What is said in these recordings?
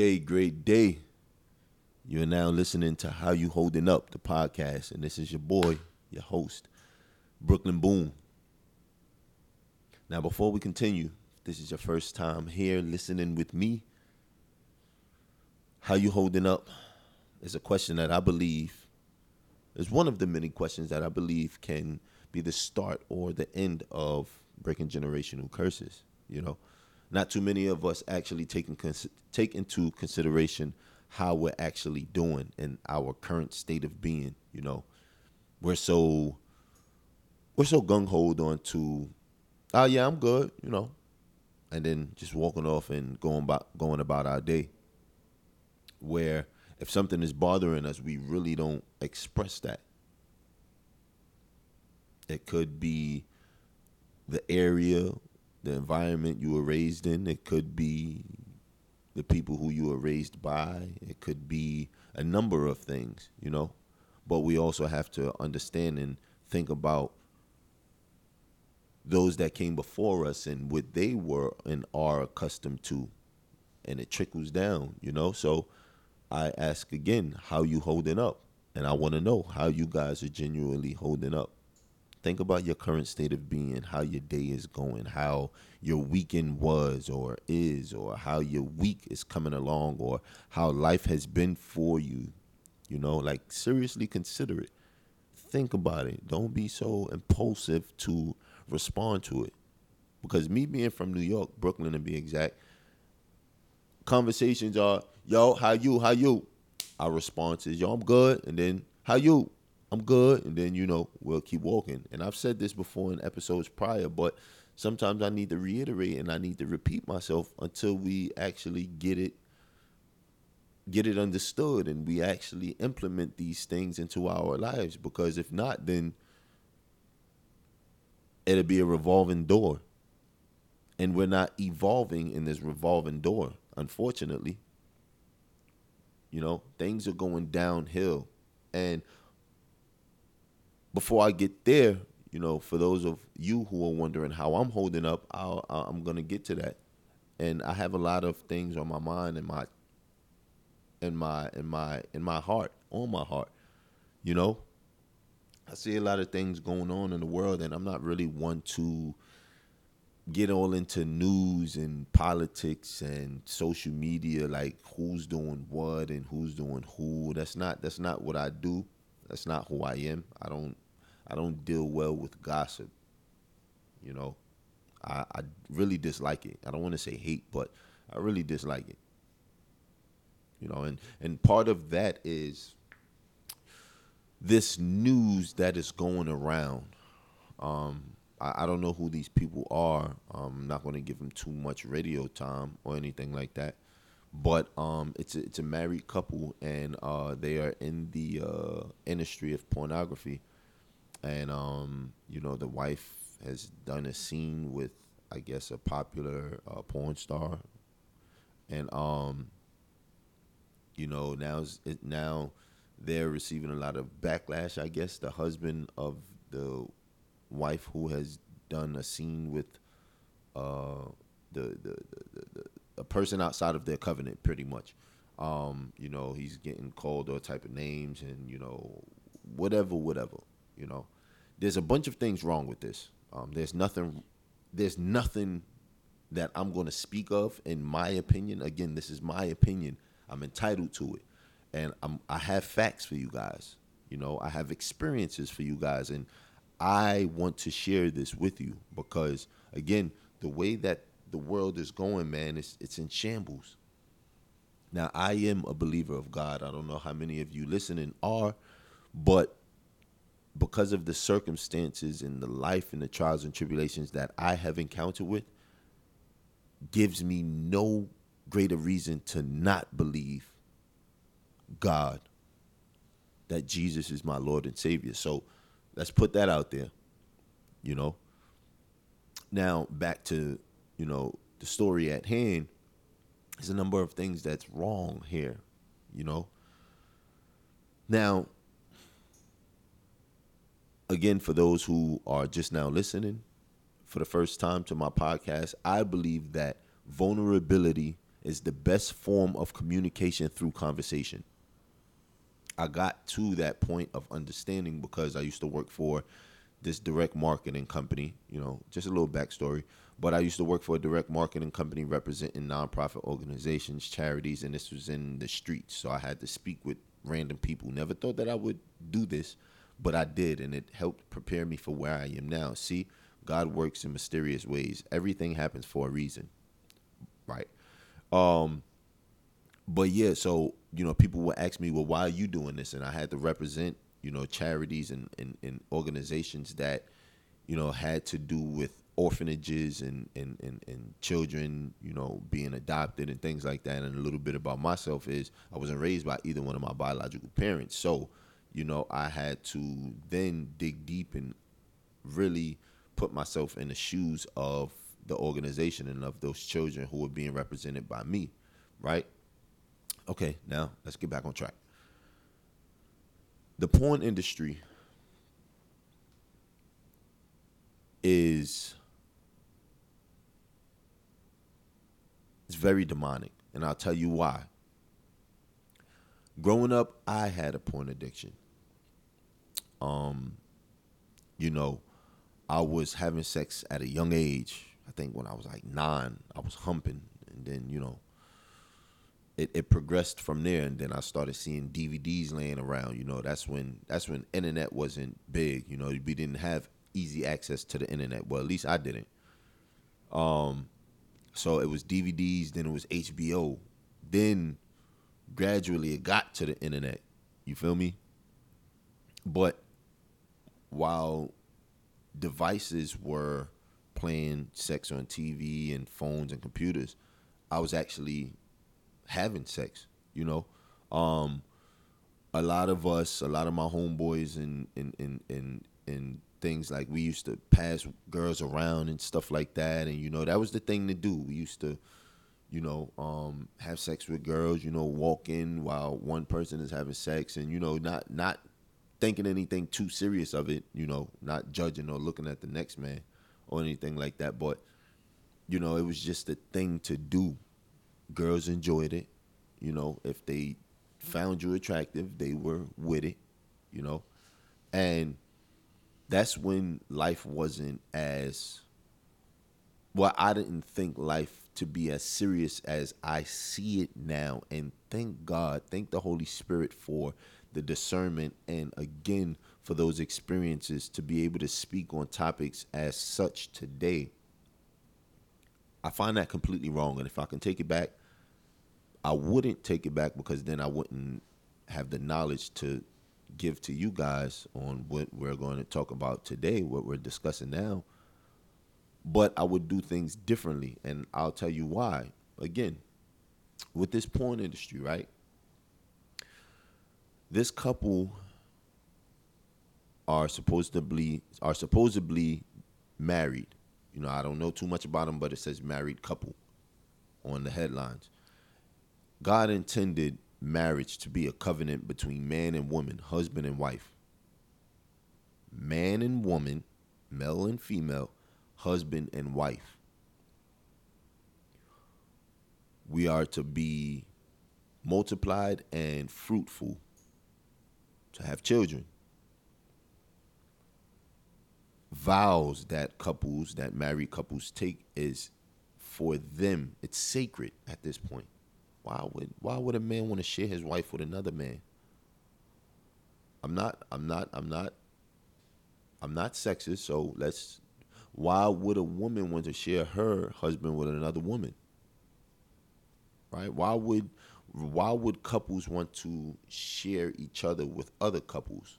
day, great day. You're now listening to How You Holding Up, the podcast, and this is your boy, your host, Brooklyn Boom. Now, before we continue, this is your first time here listening with me. How you holding up is a question that I believe is one of the many questions that I believe can be the start or the end of breaking generational curses. You know, not too many of us actually taking take into consideration how we're actually doing in our current state of being. You know, we're so we're so gung ho on to, oh yeah, I'm good. You know, and then just walking off and going about going about our day. Where if something is bothering us, we really don't express that. It could be the area the environment you were raised in. It could be the people who you were raised by. It could be a number of things, you know. But we also have to understand and think about those that came before us and what they were and are accustomed to. And it trickles down, you know. So I ask again, how you holding up? And I want to know how you guys are genuinely holding up think about your current state of being, how your day is going, how your weekend was or is, or how your week is coming along, or how life has been for you. You know, like seriously consider it. Think about it. Don't be so impulsive to respond to it. Because me being from New York, Brooklyn to be exact, conversations are, yo, how you, how you? Our response is, yo, I'm good. And then, how you? I'm good, and then you know we'll keep walking. And I've said this before in episodes prior, but sometimes I need to reiterate and I need to repeat myself until we actually get it get it understood and we actually implement these things into our lives. Because if not then it'll be a revolving door. And we're not evolving in this revolving door unfortunately. You know things are going downhill. And before I get there, you know, for those of you who are wondering how I'm holding up, I'll, I'm gonna get to that, and I have a lot of things on my mind and my, in my in my in my heart, on my heart, you know. I see a lot of things going on in the world, and I'm not really one to get all into news and politics and social media, like who's doing what and who's doing who. That's not that's not what I do. That's not who I am. I don't I don't deal well with gossip. You know, I, I really dislike it. I don't want to say hate, but I really dislike it. You know, and and part of that is this news that is going around. Um, I, I don't know who these people are. I'm not going to give them too much radio time or anything like that but um, it's a, it's a married couple and uh, they are in the uh, industry of pornography, and um, you know the wife has done a scene with I guess a popular uh, porn star, and um, you know now it now they're receiving a lot of backlash. I guess the husband of the wife who has done a scene with uh, the, the, the, the a person outside of their covenant, pretty much. Um, you know, he's getting called all type of names and you know, whatever, whatever. You know, there's a bunch of things wrong with this. Um, there's nothing. There's nothing that I'm going to speak of, in my opinion. Again, this is my opinion. I'm entitled to it, and I'm, I have facts for you guys. You know, I have experiences for you guys, and I want to share this with you because, again, the way that the world is going, man, it's it's in shambles. Now, I am a believer of God. I don't know how many of you listening are, but because of the circumstances and the life and the trials and tribulations that I have encountered with, gives me no greater reason to not believe God that Jesus is my Lord and Savior. So let's put that out there, you know. Now back to you know, the story at hand, there's a number of things that's wrong here, you know. Now, again, for those who are just now listening for the first time to my podcast, I believe that vulnerability is the best form of communication through conversation. I got to that point of understanding because I used to work for this direct marketing company, you know, just a little backstory. But I used to work for a direct marketing company representing nonprofit organizations, charities, and this was in the streets. So I had to speak with random people. Never thought that I would do this, but I did, and it helped prepare me for where I am now. See, God works in mysterious ways. Everything happens for a reason, right? Um, but yeah, so you know, people would ask me, "Well, why are you doing this?" And I had to represent, you know, charities and and, and organizations that, you know, had to do with orphanages and, and, and, and children, you know, being adopted and things like that. And a little bit about myself is I wasn't raised by either one of my biological parents. So, you know, I had to then dig deep and really put myself in the shoes of the organization and of those children who were being represented by me, right? Okay, now let's get back on track. The porn industry is it's very demonic, and I'll tell you why. Growing up, I had a porn addiction. Um, you know, I was having sex at a young age. I think when I was like nine, I was humping, and then you know, it, it progressed from there. And then I started seeing DVDs laying around. You know, that's when that's when internet wasn't big. You know, we didn't have easy access to the internet. Well, at least I didn't. Um, so it was DVDs, then it was HBO, then gradually it got to the internet. You feel me? But while devices were playing sex on TV and phones and computers, I was actually having sex, you know. Um, a lot of us, a lot of my homeboys and and and and, and things like we used to pass girls around and stuff like that and you know that was the thing to do we used to you know um, have sex with girls you know walk in while one person is having sex and you know not not thinking anything too serious of it, you know, not judging or looking at the next man or anything like that. But, you know, it was just a thing to do. Girls enjoyed it. You know, if they found you attractive, they were with it, you know. And that's when life wasn't as well, I didn't think life to be as serious as I see it now. And thank God, thank the Holy Spirit for the discernment, and again for those experiences to be able to speak on topics as such today. I find that completely wrong. And if I can take it back, I wouldn't take it back because then I wouldn't have the knowledge to give to you guys on what we're going to talk about today, what we're discussing now. But I would do things differently. And I'll tell you why. Again, with this porn industry, right? this couple are supposedly are supposedly married. You know, I don't know too much about them, but it says married couple on the headlines. God intended marriage to be a covenant between man and woman, husband and wife. Man and woman, male and female, husband and wife. We are to be multiplied and fruitful to have children. Vows that couples, that married couples take is for them. It's sacred at this point. Why would why would a man want to share his wife with another man? I'm not I'm not I'm not I'm not sexist, so let's why would a woman want to share her husband with another woman? Right? Why would why would couples want to share each other with other couples?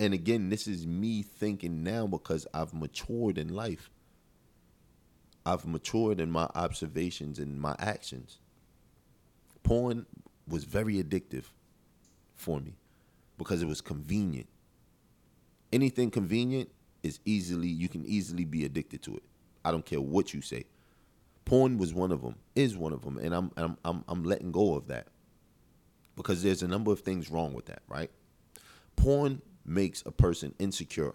And again, this is me thinking now because I've matured in life. I've matured in my observations and my actions. Porn was very addictive for me because it was convenient. Anything convenient is easily, you can easily be addicted to it. I don't care what you say. Porn was one of them, is one of them, and I'm I'm I'm, I'm letting go of that because there's a number of things wrong with that, right? Porn makes a person insecure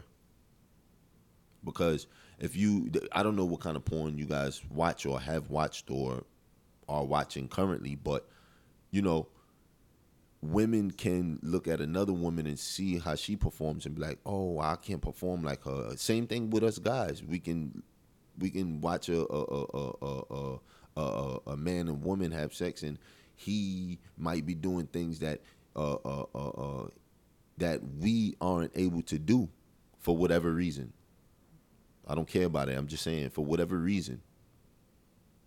because if you I don't know what kind of porn you guys watch or have watched or are watching currently, but you know, women can look at another woman and see how she performs and be like, "Oh, I can't perform like her." Same thing with us guys. We can we can watch a a a a a, a, a man and woman have sex and he might be doing things that uh, uh, uh, uh, that we aren't able to do for whatever reason. I don't care about it. I'm just saying for whatever reason.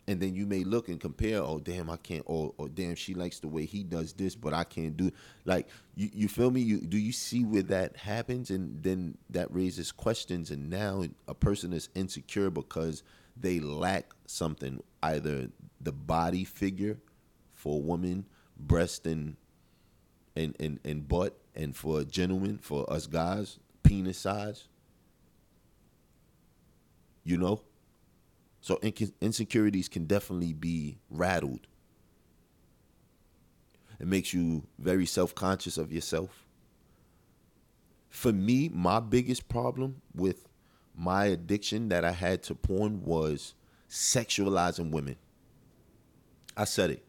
And then you may look and compare. Oh damn, I can't. Or, or damn, she likes the way he does this, but I can't do. Like you, you feel me? You do you see where that happens? And then that raises questions. And now a person is insecure because they lack something, either the body figure for a woman, breast and and and, and butt, and for a gentleman, for us guys, penis size. You know, so insecurities can definitely be rattled. It makes you very self conscious of yourself. For me, my biggest problem with my addiction that I had to porn was sexualizing women. I said it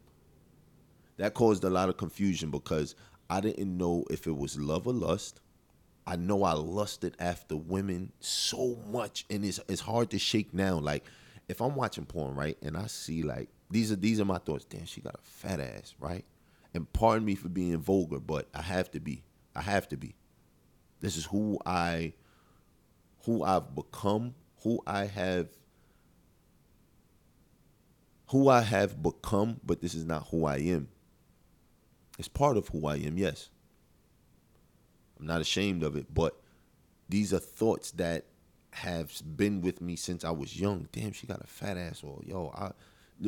that caused a lot of confusion because I didn't know if it was love or lust. I know I lusted after women so much, and it's it's hard to shake now. Like if I'm watching porn, right, and I see like these are these are my thoughts. Damn, she got a fat ass, right? And pardon me for being vulgar, but I have to be. I have to be. This is who I who I've become, who I have who I have become, but this is not who I am. It's part of who I am, yes. I'm not ashamed of it, but these are thoughts that have been with me since I was young. Damn, she got a fat ass yo, I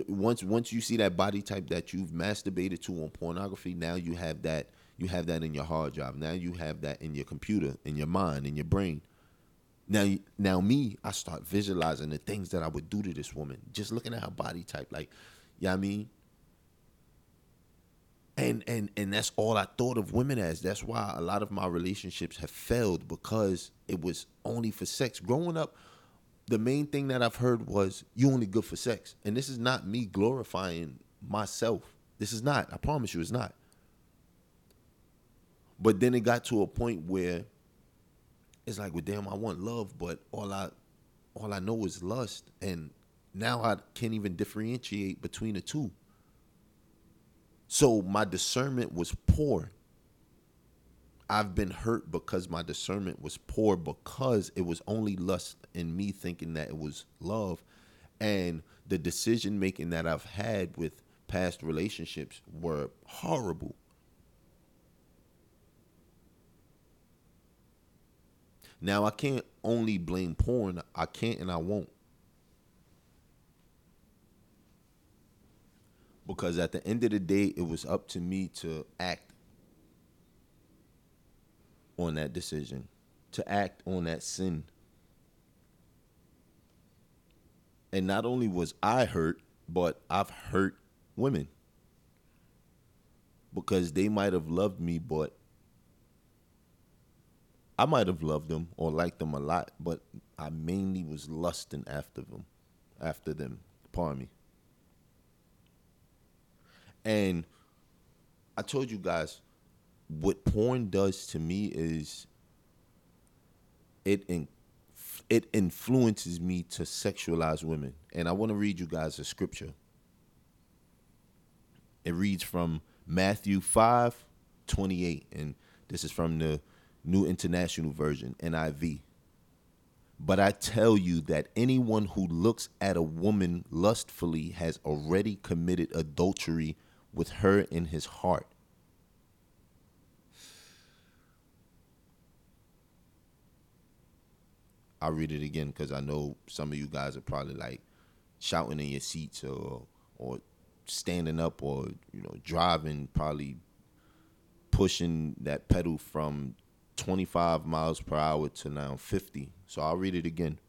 once once you see that body type that you've masturbated to on pornography, now you have that you have that in your hard drive. Now you have that in your computer, in your mind, in your brain. Now, now me, I start visualizing the things that I would do to this woman. Just looking at her body type, like, yeah, you know I mean, and and and that's all I thought of women as. That's why a lot of my relationships have failed because it was only for sex. Growing up, the main thing that I've heard was you only good for sex, and this is not me glorifying myself. This is not. I promise you, it's not. But then it got to a point where it's like, well, damn, I want love, but all I all I know is lust, and now I can't even differentiate between the two. So my discernment was poor. I've been hurt because my discernment was poor because it was only lust in me thinking that it was love. And the decision making that I've had with past relationships were horrible. Now I can't only blame porn. I can't and I won't. Because at the end of the day, it was up to me to act on that decision, to act on that sin. And not only was I hurt, but I've hurt women because they might have loved me, but I might have loved them or liked them a lot, but I mainly was lusting after them, after them. Pardon me. And I told you guys what porn does to me is it in, it influences me to sexualize women. And I want to read you guys a scripture. It reads from Matthew 5 28, and this is from the New International Version, NIV. But I tell you that anyone who looks at a woman lustfully has already committed adultery with her in his heart. I'll read it again because I know some of you guys are probably like shouting in your seats or or standing up or you know driving probably pushing that pedal from 25 miles per hour to now 50. So I'll read it again.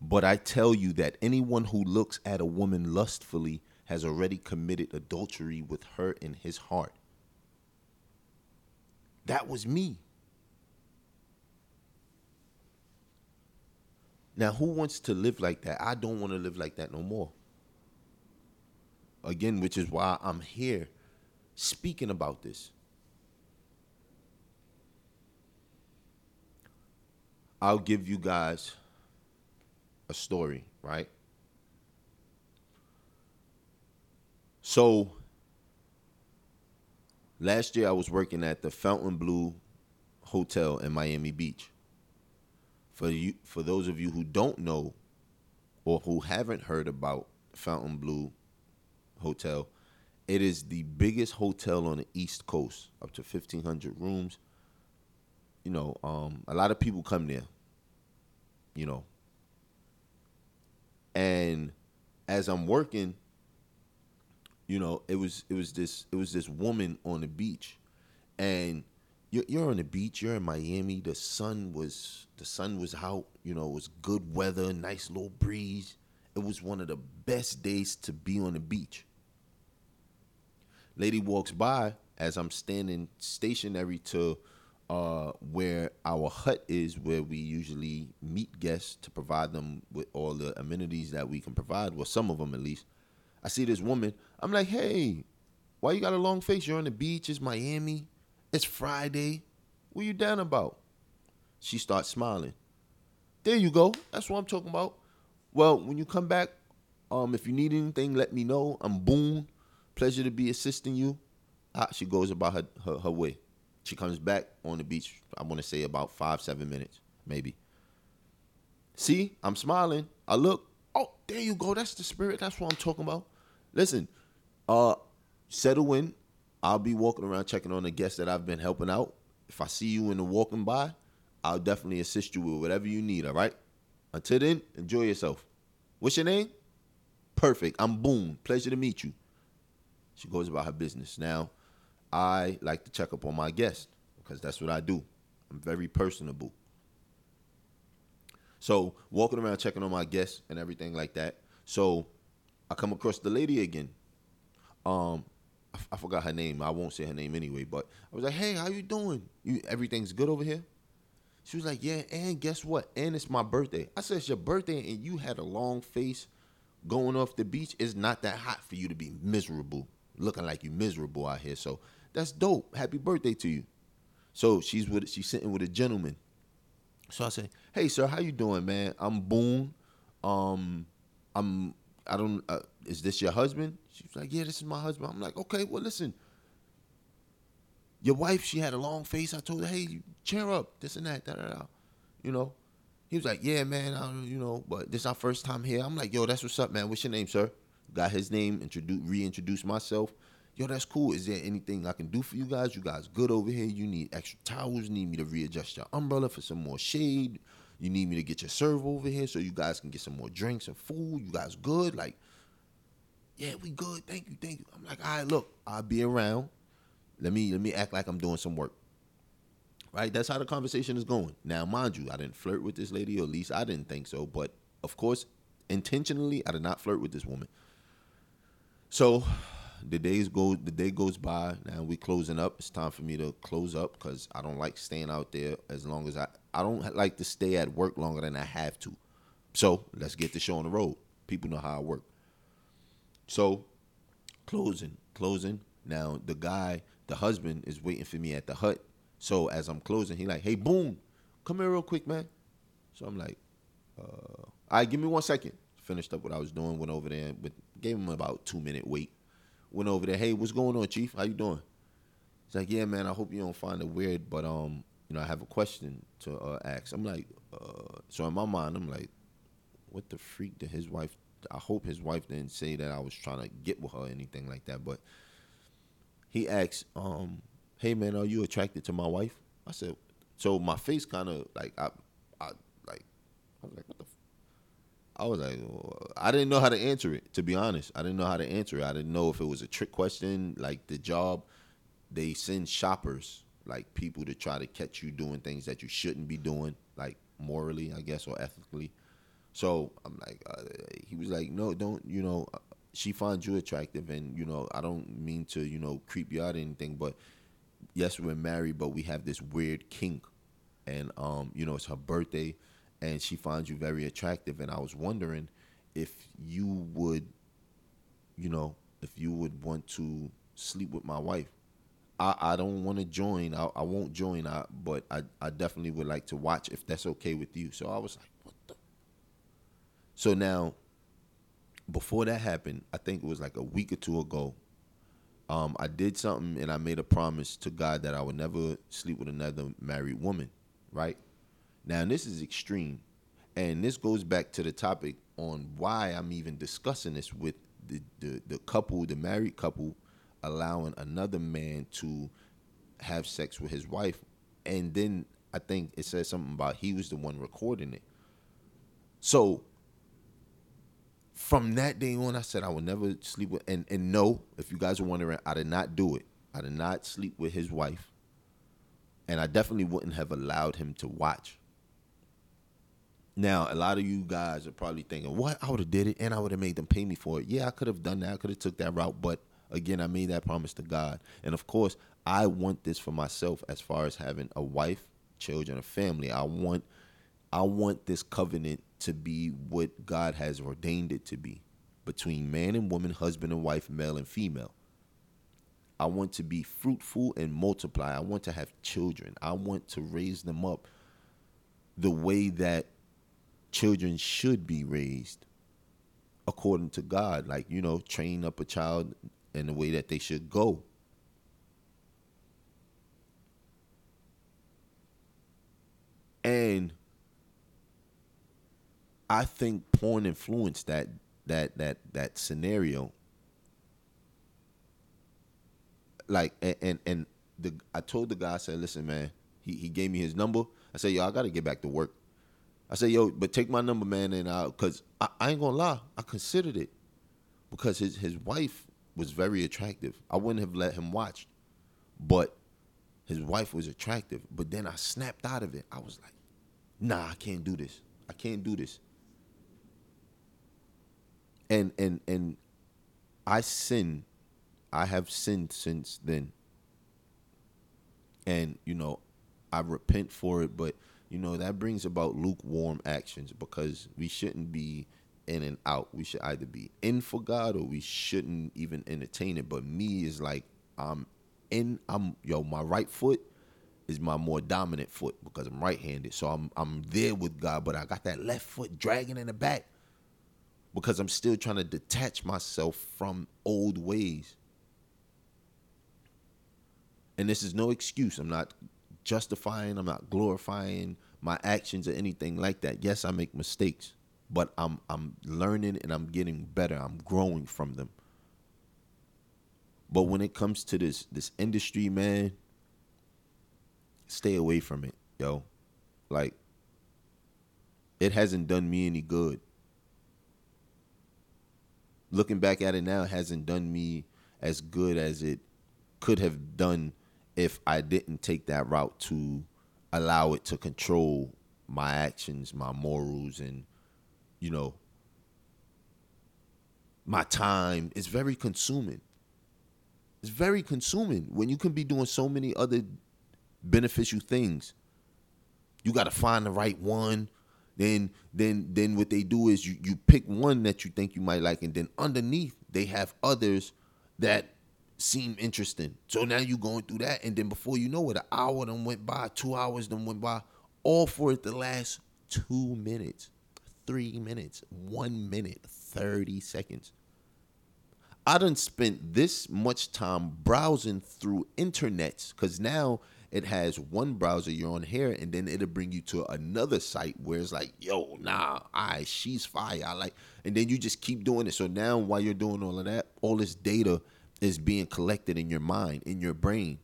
But I tell you that anyone who looks at a woman lustfully has already committed adultery with her in his heart. That was me. Now, who wants to live like that? I don't want to live like that no more. again, which is why I'm here speaking about this. I'll give you guys a story, right? So last year I was working at the Fontainebleau Blue Hotel in Miami Beach. For you for those of you who don't know or who haven't heard about Fontainebleau Hotel, it is the biggest hotel on the East Coast, up to 1500 rooms. You know, um, a lot of people come there. You know, and as I'm working, you know, it was it was this it was this woman on the beach, and you're, you're on the beach. You're in Miami. The sun was the sun was out. You know, it was good weather, nice little breeze. It was one of the best days to be on the beach. Lady walks by as I'm standing stationary to uh, where our hut is, where we usually meet guests to provide them with all the amenities that we can provide, well, some of them at least. I see this woman. I'm like, hey, why you got a long face? You're on the beach. It's Miami. It's Friday. What you down about? She starts smiling. There you go. That's what I'm talking about. Well, when you come back, um, if you need anything, let me know. I'm Boone. Pleasure to be assisting you. Ah, she goes about her, her, her way. She comes back on the beach, I want to say about five, seven minutes, maybe. See, I'm smiling. I look. Oh, there you go. That's the spirit. That's what I'm talking about. Listen, uh, settle in. I'll be walking around checking on the guests that I've been helping out. If I see you in the walking by, I'll definitely assist you with whatever you need, all right? Until then, enjoy yourself. What's your name? Perfect. I'm Boone. Pleasure to meet you. She goes about her business. Now, I like to check up on my guests because that's what I do. I'm very personable. So walking around checking on my guests and everything like that. So I come across the lady again. Um, I, forgot her name. I won't say her name anyway. But I was like, "Hey, how you doing? You everything's good over here?" She was like, "Yeah." And guess what? And it's my birthday. I said, "It's your birthday, and you had a long face going off the beach. It's not that hot for you to be miserable, looking like you miserable out here. So that's dope. Happy birthday to you." So she's with she's sitting with a gentleman. So I say, "Hey, sir, how you doing, man? I'm Boone. Um, I'm I don't. Uh, is this your husband?" She's like, "Yeah, this is my husband." I'm like, "Okay, well, listen. Your wife, she had a long face. I told her, hey, cheer up, this and that, da da da. You know." He was like, "Yeah, man, I, you know, but this is our first time here." I'm like, "Yo, that's what's up, man. What's your name, sir?" Got his name, introduce, reintroduced myself. Yo, that's cool. Is there anything I can do for you guys? You guys good over here? You need extra towels? Need me to readjust your umbrella for some more shade? You need me to get your serve over here so you guys can get some more drinks and food? You guys good? Like, yeah, we good. Thank you, thank you. I'm like, all right, look, I'll be around. Let me let me act like I'm doing some work. Right? That's how the conversation is going. Now, mind you, I didn't flirt with this lady, or at least I didn't think so. But of course, intentionally, I did not flirt with this woman. So the days go the day goes by now we closing up. It's time for me to close up because i don't like staying out there as long as i i don't like to stay at work longer than i have to. So let's get the show on the road. People know how i work. So closing closing. Now the guy the husband is waiting for me at the hut. So as i'm closing he like hey boom come here real quick man. So i'm like uh all right give me one second. Finished up what i was doing went over there but gave him about two minute wait went over there. Hey, what's going on, Chief? How you doing? He's like, yeah, man. I hope you don't find it weird, but um, you know, I have a question to uh, ask. I'm like, uh, so in my mind, I'm like, what the freak did his wife? I hope his wife didn't say that I was trying to get with her or anything like that. But he asked, um, hey man, are you attracted to my wife? I said, so my face kind of like I, I like, I was like, what the I was like, I didn't know how to answer it. To be honest, I didn't know how to answer it. I didn't know if it was a trick question. Like the job, they send shoppers, like people to try to catch you doing things that you shouldn't be doing, like morally, I guess, or ethically. So I'm like, uh, he was like, no, don't, you know, uh, she finds you attractive, and you know, I don't mean to, you know, creep you out or anything, but yes, we're married, but we have this weird kink, and um, you know, it's her birthday and she finds you very attractive and i was wondering if you would you know if you would want to sleep with my wife. I, I don't want to join. I, I won't join. I, but I, I definitely would like to watch if that's okay with you. So I was like, what the? So now, before that happened, I think it was like a week or two ago. Um, I did something and I made a promise to God that I would never sleep with another married woman. Right now, this is extreme, and this goes back to the topic on why I'm even discussing this with the, the, the couple, the married couple, allowing another man to have sex with his wife. And then I think it says something about he was the one recording it. So from that day on, I said I would never sleep with and and no, if you guys are wondering, I did not do it. I did not sleep with his wife, and I definitely wouldn't have allowed him to watch. Now, a lot of you guys are probably thinking, "What? I would have did it, and I would have made them pay me for it." Yeah, I could have done that. I could have took that route, but again, I made that promise to God, and of course, I want this for myself as far as having a wife, children, a family. I want, I want this covenant to be what God has ordained it to be, between man and woman, husband and wife, male and female. I want to be fruitful and multiply. I want to have children. I want to raise them up the way that children should be raised according to God. Like, you know, train up a child in the way that they should go. And I think porn influenced that that that that scenario. Like and and, the I told the guy I said, listen, man, he, he gave me his number. I said, yo, I gotta get back to work. I said, yo, but take my number, man, and I, cause I, I ain't gonna lie, I considered it because his his wife was very attractive. I wouldn't have let him watch, but his wife was attractive. But then I snapped out of it. I was like, nah, I can't do this. I can't do this. And and and I sin. I have sinned since then. And you know, I repent for it, but you know that brings about lukewarm actions because we shouldn't be in and out. We should either be in for God or we shouldn't even entertain it. But me is like I'm in. I'm yo. My right foot is my more dominant foot because I'm right-handed. So I'm I'm there with God, but I got that left foot dragging in the back because I'm still trying to detach myself from old ways. And this is no excuse. I'm not justifying, I'm not glorifying my actions or anything like that. Yes, I make mistakes, but I'm I'm learning and I'm getting better. I'm growing from them. But when it comes to this this industry, man, stay away from it, yo. Like it hasn't done me any good. Looking back at it now, it hasn't done me as good as it could have done if I didn't take that route to allow it to control my actions, my morals, and you know, my time. It's very consuming. It's very consuming when you can be doing so many other beneficial things. You got to find the right one. Then, then, then what they do is you you pick one that you think you might like, and then underneath they have others that seem interesting. So now you going through that, and then before you know it, an hour done went by, two hours done went by, all for it to last two minutes, three minutes, one minute, 30 seconds. I done spent this much time browsing through internets because now it has one browser you're on here and then it'll bring you to another site where it's like, yo, nah, I she's fire. I like and then you just keep doing it. So now while you're doing all of that, all this data is being collected in your mind, in your brain.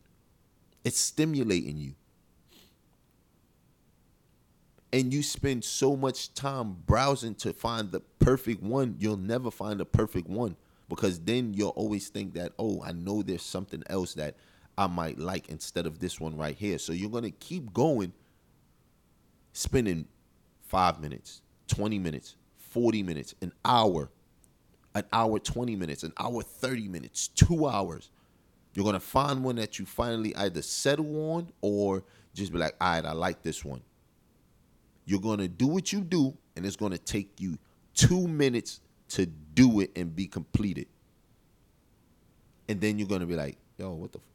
It's stimulating you. And you spend so much time browsing to find the perfect one, you'll never find the perfect one because then you'll always think that, oh, I know there's something else that I might like instead of this one right here. So you're going to keep going, spending five minutes, 20 minutes, 40 minutes, an hour an hour 20 minutes, an hour 30 minutes, two hours. You're gonna find one that you finally either settle on or just be like, all right, I like this one. You're gonna do what you do, and it's gonna take you two minutes to do it and be completed. and then you're gonna be like, yo, what the. F-?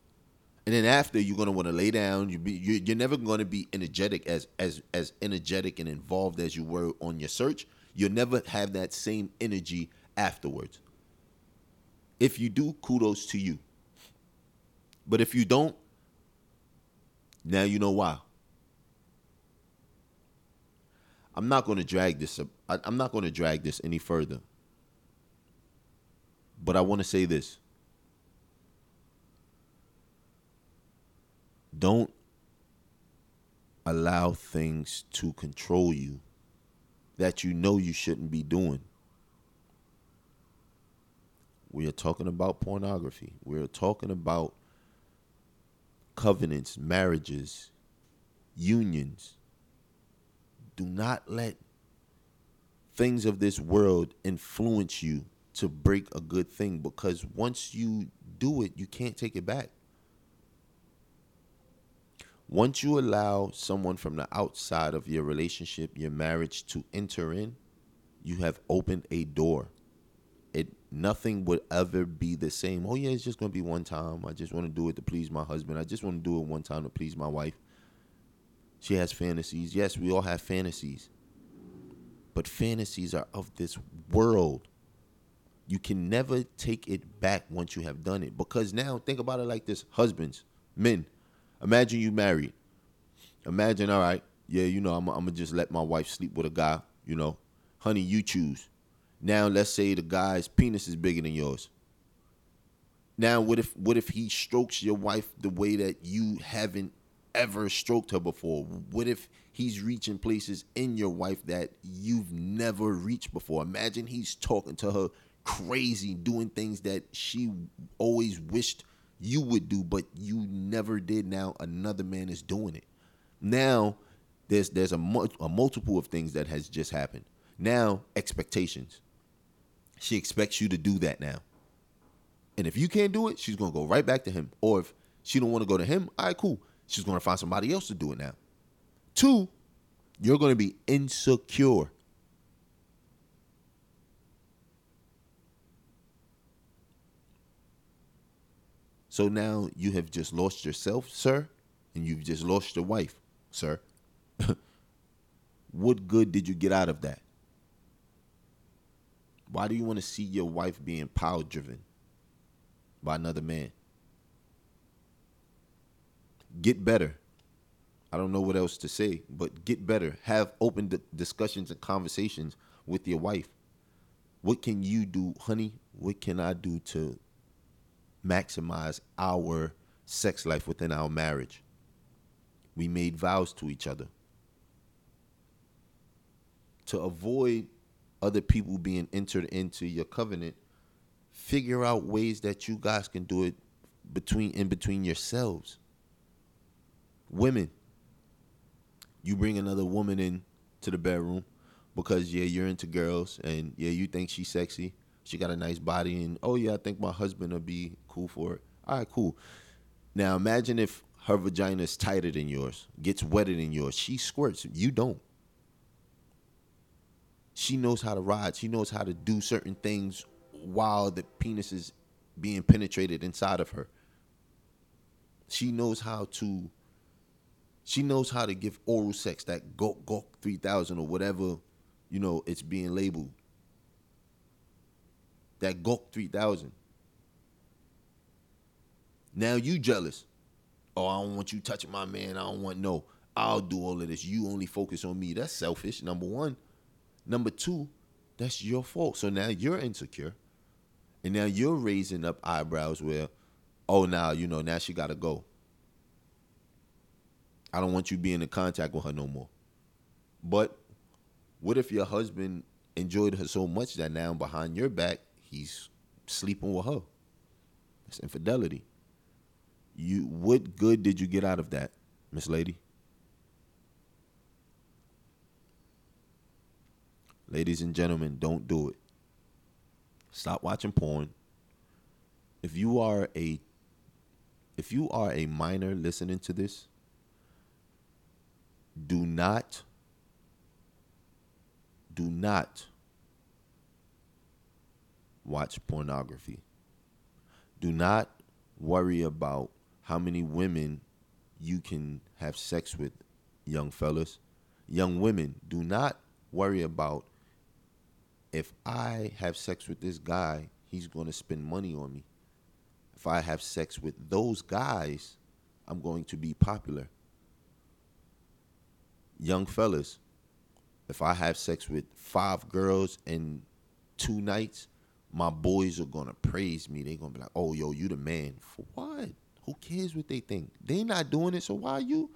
And then after you're gonna want to lay down. You be you're, you're never gonna be energetic as as as energetic and involved as you were on your search. You'll never have that same energy afterwards. If you do, kudos to you. But if you don't, now you know why. I'm not going to drag this. Up. I, I'm not going to drag this any further. But I want to say this. Don't allow things to control you that you know you shouldn't be doing. We are talking about pornography. We are talking about covenants, marriages, unions. Do not let things of this world influence you to break a good thing because once you do it, you can't take it back. Once you allow someone from the outside of your relationship, your marriage to enter in, you have opened a door nothing would ever be the same. Oh yeah, it's just gonna be one time. I just want to do it to please my husband. I just want to do it one time to please my wife. She has fantasies. Yes, we all have fantasies. But fantasies are of this world. You can never take it back once you have done it. Because now think about it like this. Husbands, men, imagine you married. Imagine, all right, yeah, you know, I'm, I'm gonna just let my wife sleep with a guy, you know. Honey, you choose now let's say the guy's penis is bigger than yours. Now what if what if he strokes your wife the way that you haven't ever stroked her before? What if he's reaching places in your wife that you've never reached before? Imagine he's talking to her crazy, doing things that she always wished you would do, but you never did. Now another man is doing it. Now there's there's a, a multiple of things that has just happened. Now expectations. She expects you to do that now. And if you can't do it, she's gonna go right back to him. Or if she don't want to go to him, all right, cool. She's gonna find somebody else to do it now. Two, you're gonna be insecure. So now you have just lost yourself, sir, and you've just lost your wife, sir. what good did you get out of that? Why do you want to see your wife being power driven by another man? Get better. I don't know what else to say, but get better. Have open discussions and conversations with your wife. What can you do, honey? What can I do to maximize our sex life within our marriage? We made vows to each other. To avoid other people being entered into your covenant, figure out ways that you guys can do it between in between yourselves. Women, you bring another woman in to the bedroom because yeah, you're into girls and yeah, you think she's sexy. She got a nice body and oh yeah, I think my husband will be cool for it. All right, cool. Now imagine if her vagina is tighter than yours, gets wetter than yours. She squirts, you don't she knows how to ride. She knows how to do certain things while the penis is being penetrated inside of her. She knows how to she knows how to give oral sex, that Gok Gok 3000 or whatever, you know, it's being labeled. That Gok 3000. Now you jealous. Oh, I don't want you touching my man. I don't want no. I'll do all of this. You only focus on me. That's selfish, number one. Number two, that's your fault. So now you're insecure. And now you're raising up eyebrows where, oh, now, you know, now she got to go. I don't want you being in contact with her no more. But what if your husband enjoyed her so much that now behind your back, he's sleeping with her? That's infidelity. You what good did you get out of that, Miss Lady? Ladies and gentlemen, don't do it. Stop watching porn. If you are a if you are a minor listening to this, do not do not watch pornography. Do not worry about how many women you can have sex with, young fellas. Young women, do not worry about if I have sex with this guy, he's going to spend money on me. If I have sex with those guys, I'm going to be popular. Young fellas, if I have sex with five girls in two nights, my boys are gonna praise me. They're gonna be like, "Oh, yo, you the man." For what? Who cares what they think? They're not doing it, so why you?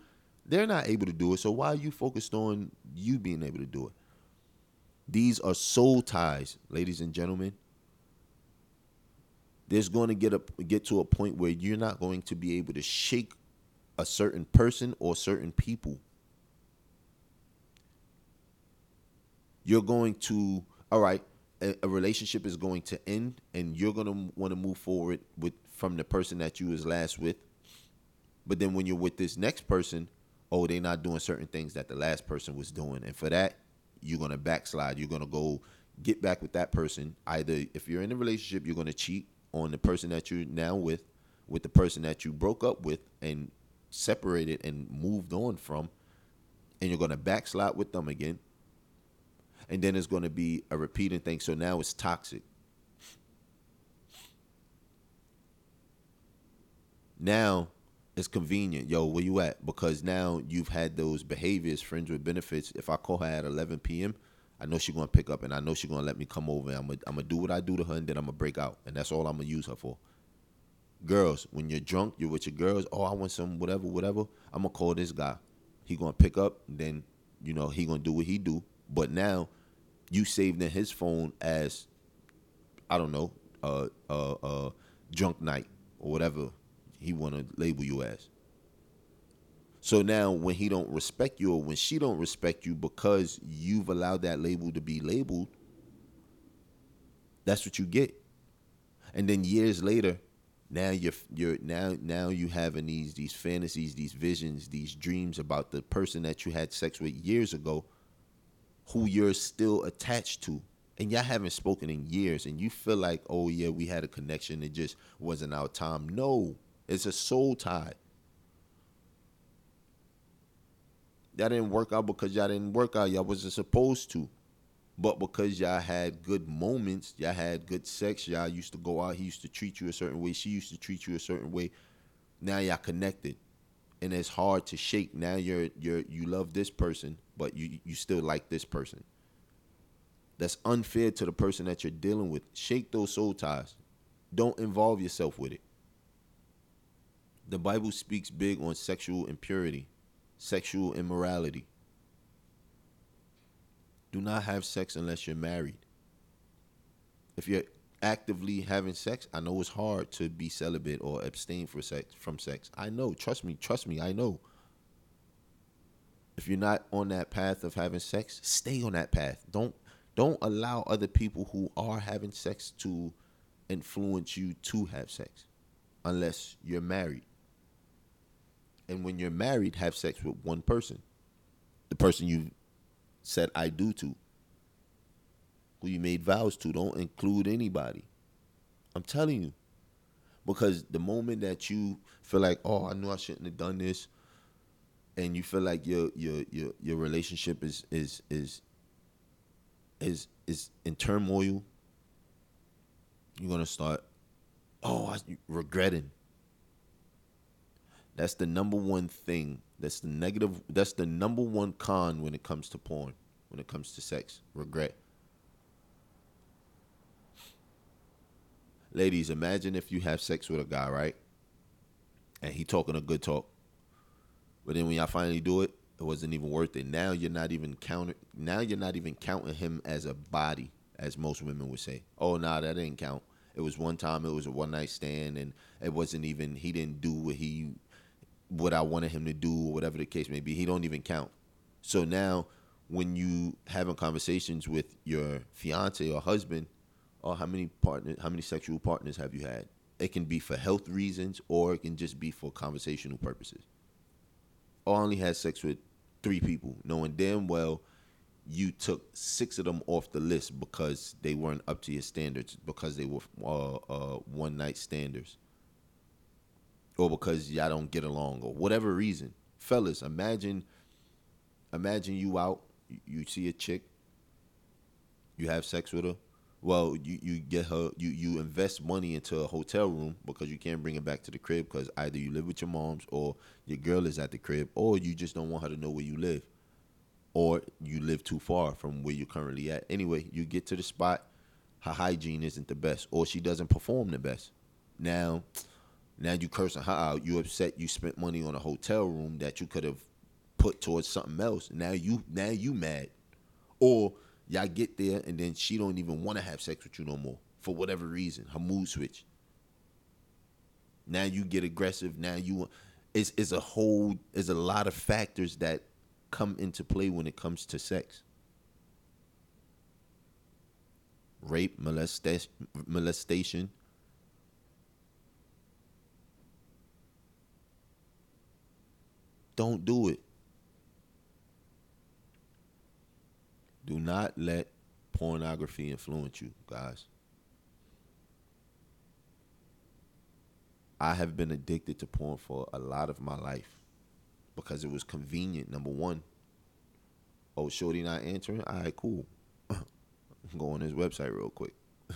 They're not able to do it, so why are you focused on you being able to do it? These are soul ties, ladies and gentlemen. There's going to get a get to a point where you're not going to be able to shake a certain person or certain people. You're going to all right, a, a relationship is going to end and you're going to want to move forward with from the person that you was last with. But then when you're with this next person, oh, they're not doing certain things that the last person was doing. And for that, you're gonna backslide. You're gonna go get back with that person. Either if you're in a relationship, you're gonna cheat on the person that you're now with, with the person that you broke up with and separated and moved on from, and you're gonna backslide with them again. And then it's gonna be a repeating thing. So now it's toxic. Now it's convenient. Yo, where you at? Because now you've had those behaviors, friends with benefits. If I call her at 11 p.m., I know she's gonna pick up, and I know she's gonna let me come over. I'm gonna, I'm gonna do what I do to her, and then I'm gonna break out, and that's all I'm gonna use her for. Girls, when you're drunk, you're with your girls. Oh, I want some whatever, whatever. I'm gonna call this guy. He gonna pick up, then you know he gonna do what he do. But now, you saved in his phone as, I don't know, uh, uh, uh, drunk night or whatever he want to label you as. So now when he don't respect you or when she don't respect you because you've allowed that label to be labeled, that's what you get. And then years later, now you're you're now now you having these these fantasies, these visions, these dreams about the person that you had sex with years ago, who you're still attached to. And y'all haven't spoken in years, and you feel like, oh yeah, we had a connection, it just wasn't our time. No, it's a soul tie. That didn't work out because y'all didn't work out. Y'all wasn't supposed to. But because y'all had good moments, y'all had good sex, y'all used to go out, he used to treat you a certain way, she used to treat you a certain way. Now y'all connected. And it's hard to shake. Now you're you're you love this person, but you you still like this person. That's unfair to the person that you're dealing with. Shake those soul ties. Don't involve yourself with it the Bible speaks big on sexual impurity, sexual immorality. Do not have sex unless you're married. If you're actively having sex, I know it's hard to be celibate or abstain for sex from sex. I know, trust me, trust me, I know. If you're not on that path of having sex, stay on that path. Don't don't allow other people who are having sex to influence you to have sex unless you're married and when you're married, have sex with one person, the person you said I do to, who you made vows to. Don't include anybody. I'm telling you, because the moment that you feel like, oh, I knew I shouldn't have done this, and you feel like your your your your relationship is is is is is in turmoil, you're gonna start, oh, I, regretting that's the number one thing. That's the negative. That's the number one con when it comes to porn. When it comes to sex, regret. Ladies, imagine if you have sex with a guy, right? And he talking a good talk. But then when y'all finally do it, it wasn't even worth it. Now you're not even counting. Now you're not even counting him as a body, as most women would say. Oh, nah, that didn't count. It was one time. It was a one night stand, and it wasn't even. He didn't do what he what I wanted him to do or whatever the case may be. He don't even count. So now when you having conversations with your fiance or husband, or oh, how many partners how many sexual partners have you had? It can be for health reasons or it can just be for conversational purposes. I only had sex with three people, knowing damn well you took six of them off the list because they weren't up to your standards, because they were uh, uh, one night standards, or because y'all don't get along, or whatever reason. Fellas, imagine, imagine you out, you see a chick, you have sex with her. Well, you, you get her, you, you invest money into a hotel room because you can't bring her back to the crib because either you live with your moms or your girl is at the crib or you just don't want her to know where you live or you live too far from where you're currently at. Anyway, you get to the spot, her hygiene isn't the best, or she doesn't perform the best. Now, now you cursing her out. You upset. You spent money on a hotel room that you could have put towards something else. Now you now you mad, or y'all get there and then she don't even want to have sex with you no more for whatever reason. Her mood switch. Now you get aggressive. Now you, it's it's a whole. There's a lot of factors that come into play when it comes to sex. Rape, molestation, molestation. Don't do it. Do not let pornography influence you, guys. I have been addicted to porn for a lot of my life because it was convenient. Number one. Oh, Shorty not answering? All right, cool. Go on his website real quick.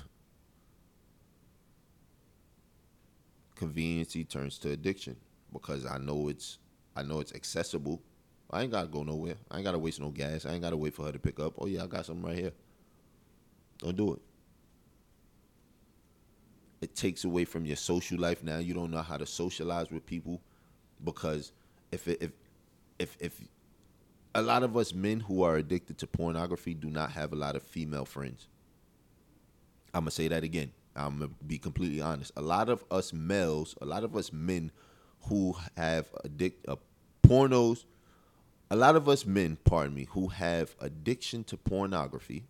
Conveniency turns to addiction because I know it's I know it's accessible. I ain't gotta go nowhere. I ain't gotta waste no gas. I ain't gotta wait for her to pick up. Oh yeah, I got something right here. Don't do it. It takes away from your social life. Now you don't know how to socialize with people because if it, if if if a lot of us men who are addicted to pornography do not have a lot of female friends. I'm gonna say that again. I'm gonna be completely honest. A lot of us males, a lot of us men who have addict uh, pornos, a lot of us men, pardon me, who have addiction to pornography.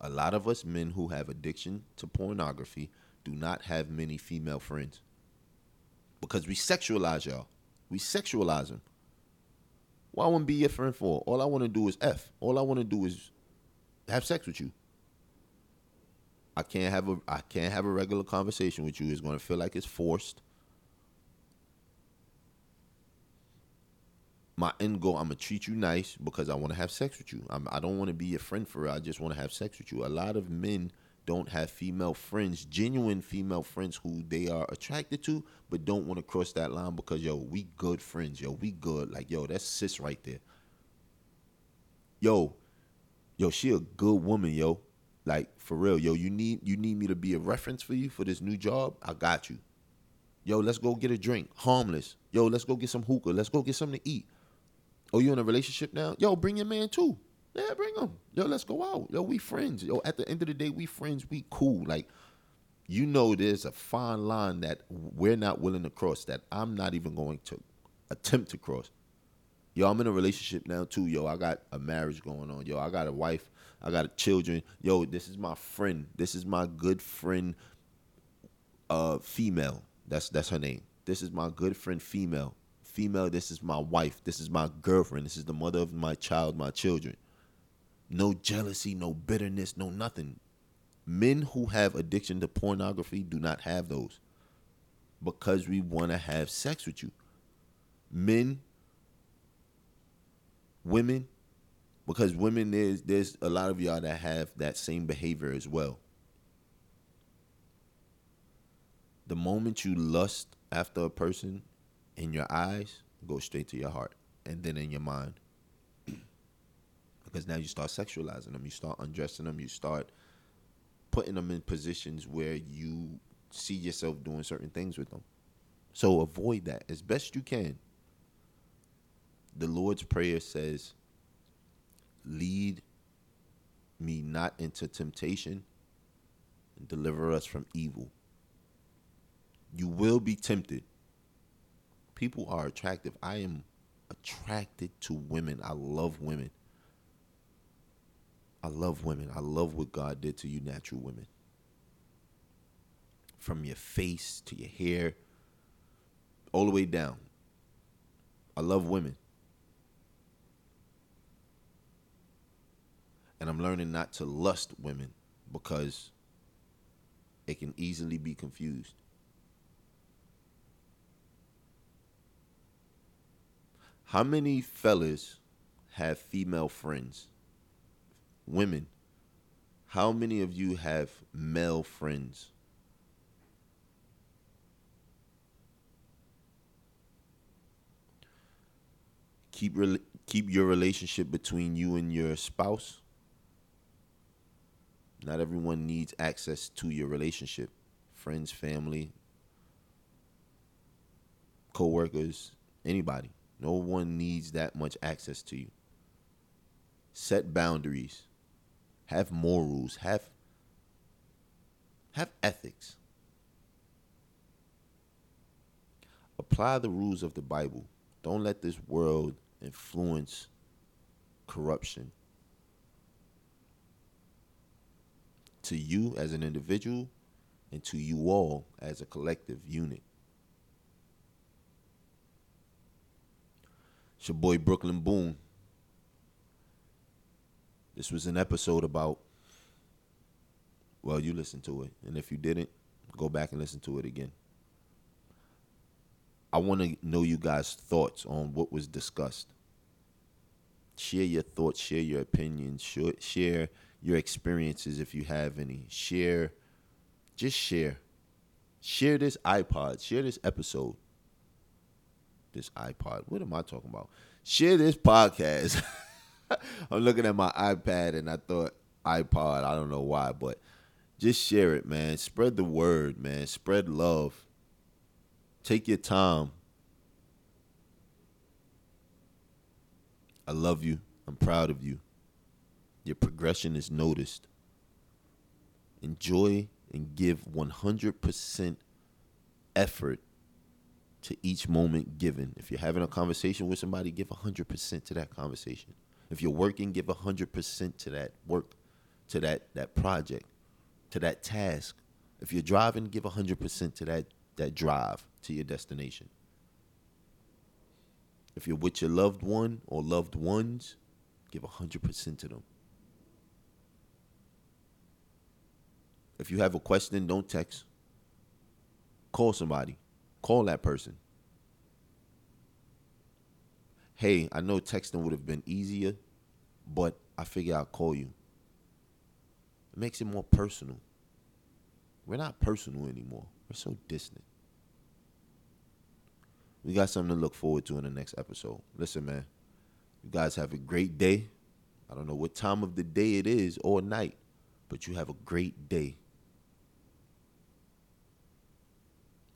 A lot of us men who have addiction to pornography do not have many female friends because we sexualize y'all. We sexualize them. Why I want to be your friend for? All I want to do is F. All I want to do is have sex with you. I can't have a I can't have a regular conversation with you. It's gonna feel like it's forced. My end goal, I'm gonna treat you nice because I want to have sex with you. I'm, I do not want to be your friend for. I just want to have sex with you. A lot of men don't have female friends, genuine female friends who they are attracted to, but don't want to cross that line because yo, we good friends, yo, we good. Like yo, that's sis right there. Yo, yo, she a good woman, yo. Like for real, yo, you need you need me to be a reference for you for this new job. I got you. Yo, let's go get a drink. Harmless. Yo, let's go get some hookah. Let's go get something to eat. Oh, you in a relationship now? Yo, bring your man too. Yeah, bring him. Yo, let's go out. Yo, we friends. Yo, at the end of the day, we friends. We cool. Like, you know, there's a fine line that we're not willing to cross. That I'm not even going to attempt to cross. Yo, I'm in a relationship now too. Yo, I got a marriage going on. Yo, I got a wife. I got children. Yo, this is my friend. This is my good friend. Uh, female. That's that's her name. This is my good friend, female. Female. This is my wife. This is my girlfriend. This is the mother of my child, my children. No jealousy, no bitterness, no nothing. Men who have addiction to pornography do not have those because we want to have sex with you. Men, women, because women there's there's a lot of y'all that have that same behavior as well. The moment you lust after a person in your eyes, go straight to your heart and then in your mind because now you start sexualizing them, you start undressing them, you start putting them in positions where you see yourself doing certain things with them. So avoid that as best you can. The Lord's Prayer says, Lead me not into temptation and deliver us from evil. You will be tempted. People are attractive. I am attracted to women. I love women. I love women. I love what God did to you, natural women. From your face to your hair, all the way down. I love women. And I'm learning not to lust women because it can easily be confused. How many fellas have female friends? Women, how many of you have male friends? Keep re- keep your relationship between you and your spouse. Not everyone needs access to your relationship. Friends, family, co-workers, anybody. No one needs that much access to you. Set boundaries. Have morals. Have have ethics. Apply the rules of the Bible. Don't let this world influence corruption. To you as an individual and to you all as a collective unit. It's your boy Brooklyn Boone. This was an episode about, well, you listened to it. And if you didn't, go back and listen to it again. I want to know you guys' thoughts on what was discussed. Share your thoughts, share your opinions, share your experiences if you have any. Share, just share. Share this iPod, share this episode. This iPod, what am I talking about? Share this podcast. I'm looking at my iPad and I thought iPod, I don't know why, but just share it, man. Spread the word, man. Spread love Take your time. I love you. I'm proud of you. Your progression is noticed. Enjoy and give 100% effort to each moment given. If you're having a conversation with somebody, give 100% to that conversation. If you're working, give 100% to that work, to that that project, to that task. If you're driving, give 100% to that that drive to your destination. If you're with your loved one or loved ones, give 100% to them. If you have a question, don't text. Call somebody. Call that person. Hey, I know texting would have been easier, but I figure I'll call you. It makes it more personal. We're not personal anymore. We're so distant we got something to look forward to in the next episode. Listen, man, you guys have a great day. I don't know what time of the day it is or night, but you have a great day.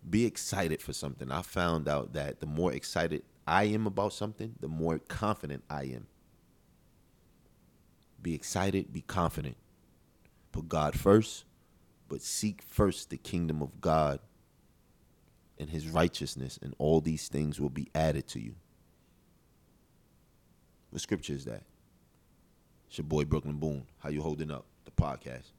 Be excited for something. I found out that the more excited I am about something, the more confident I am. Be excited, be confident. Put God first, but seek first the kingdom of God and his righteousness, and all these things will be added to you. What scripture is that? It's your boy Brooklyn Boone. How you holding up? The podcast.